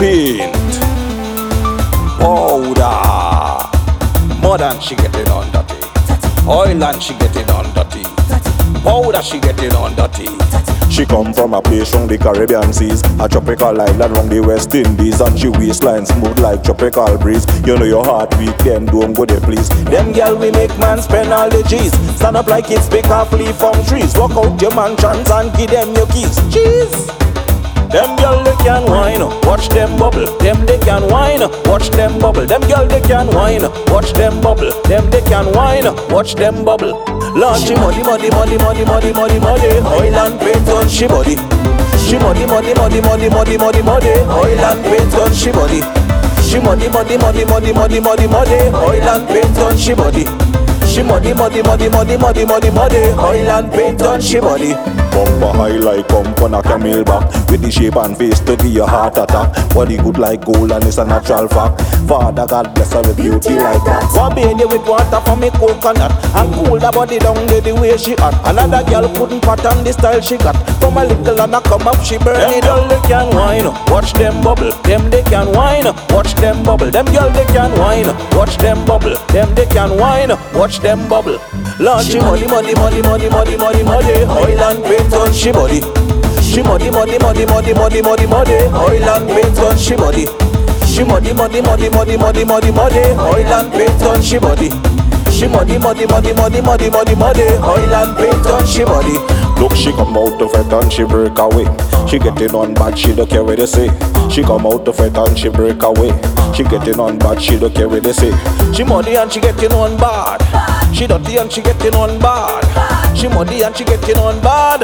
paint, powder, mud and she get it on dirty, oil and she get it on dirty, powder she get it on dirty. She come from a place from the Caribbean seas, a tropical island from the West Indies, and she waistline smooth like tropical breeze. You know your heart beat, them don't go there please. Them girl we make man spend all the cheese. Stand up like it's pick off leaf from trees. Walk out your mansions and give them your keys. Cheese. Them girl can whine, watch them bubble. Them they can whine, watch them bubble. Them girl they can whine, watch them bubble. Them they can whine, watch them bubble. She muddy, muddy, muddy, muddy, muddy, muddy, muddy. Oil and paint on she body. She muddy, muddy, muddy, muddy, muddy, muddy, muddy. Oil and paint on she body. She muddy, muddy, muddy, muddy, muddy, muddy, muddy. Oil and paint on she body. She muddy, muddy, muddy, muddy, muddy, muddy, muddy. Oil and paint on she body. Bumper high like come on a camel back. With the shape and face to give you heart attack. Body good like gold and it's a natural fact. Father God bless her with beauty like that. One baby with water from me coconut. And cool the body down the, the way she hot Another girl couldn't pattern the style she got. From a little and a come up she burn it Them girl they can whine. Watch them bubble. Them they can whine. Watch them bubble. Them girl they can whine. Watch them bubble. Them they can whine. Watch them bubble Lord she money money money money money money money Oil and paint on she body She money money money money money money money Oil and paint on she body She money money money money money money money Oil and paint on she body She money money money money money money money Oil and paint on she body Look, she come out of it and she break away. She getting on bad, she don't care what they say. She come out of it and she break away. She getting on bad, she don't care what they say. She money and she getting on bad. She dirty and she getting on bad. She muddy and she getting on bad.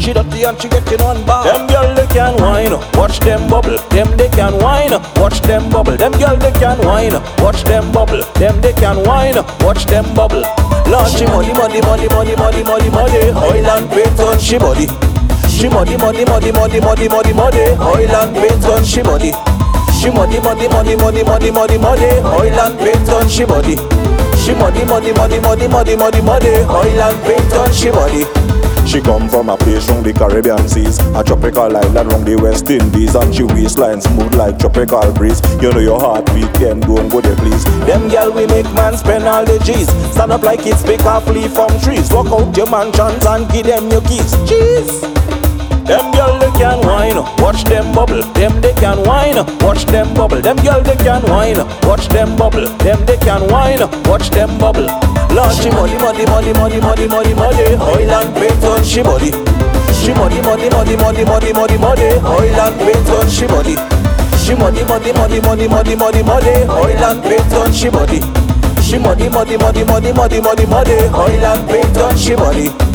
She dirty and she getting on bad. Them girl they can whine, watch them bubble. Them they can whine, watch them bubble. Them girl they can whine, watch them bubble. Them they can whine, watch them bubble. Lord, she money, money, money, money, money, money, money. Oil and paint on she body. She money, money, money, money, money, money, money. Oil and paint on she body. She money, money, money, money, money, money, money. Oil and paint on she body. She money, money, money, money, money, money, money. Oil and paint on she body. She come from a place from the Caribbean seas. A tropical island from the West Indies And she waistline smooth like tropical breeze. You know your heart weak, then don't go there please. Them girl we make man spend all the G's. Stand up like it's pick off leaf from trees. Walk out your mansions and give them your keys. Cheese them girl they can whine, watch them bubble. Them they can whine, watch them bubble. Them girl they can whine, watch them bubble. Them they can whine, watch them bubble. Lord she money, money, money, money, money, money, money. Oil and paint on she body. She money, money, money, money, money, money, money. Oil and paint on she body. She money, money, money, money, money, money, money. Oil and paint on she body. She money, money, money, money, money, money, money. Oil and paint on she body.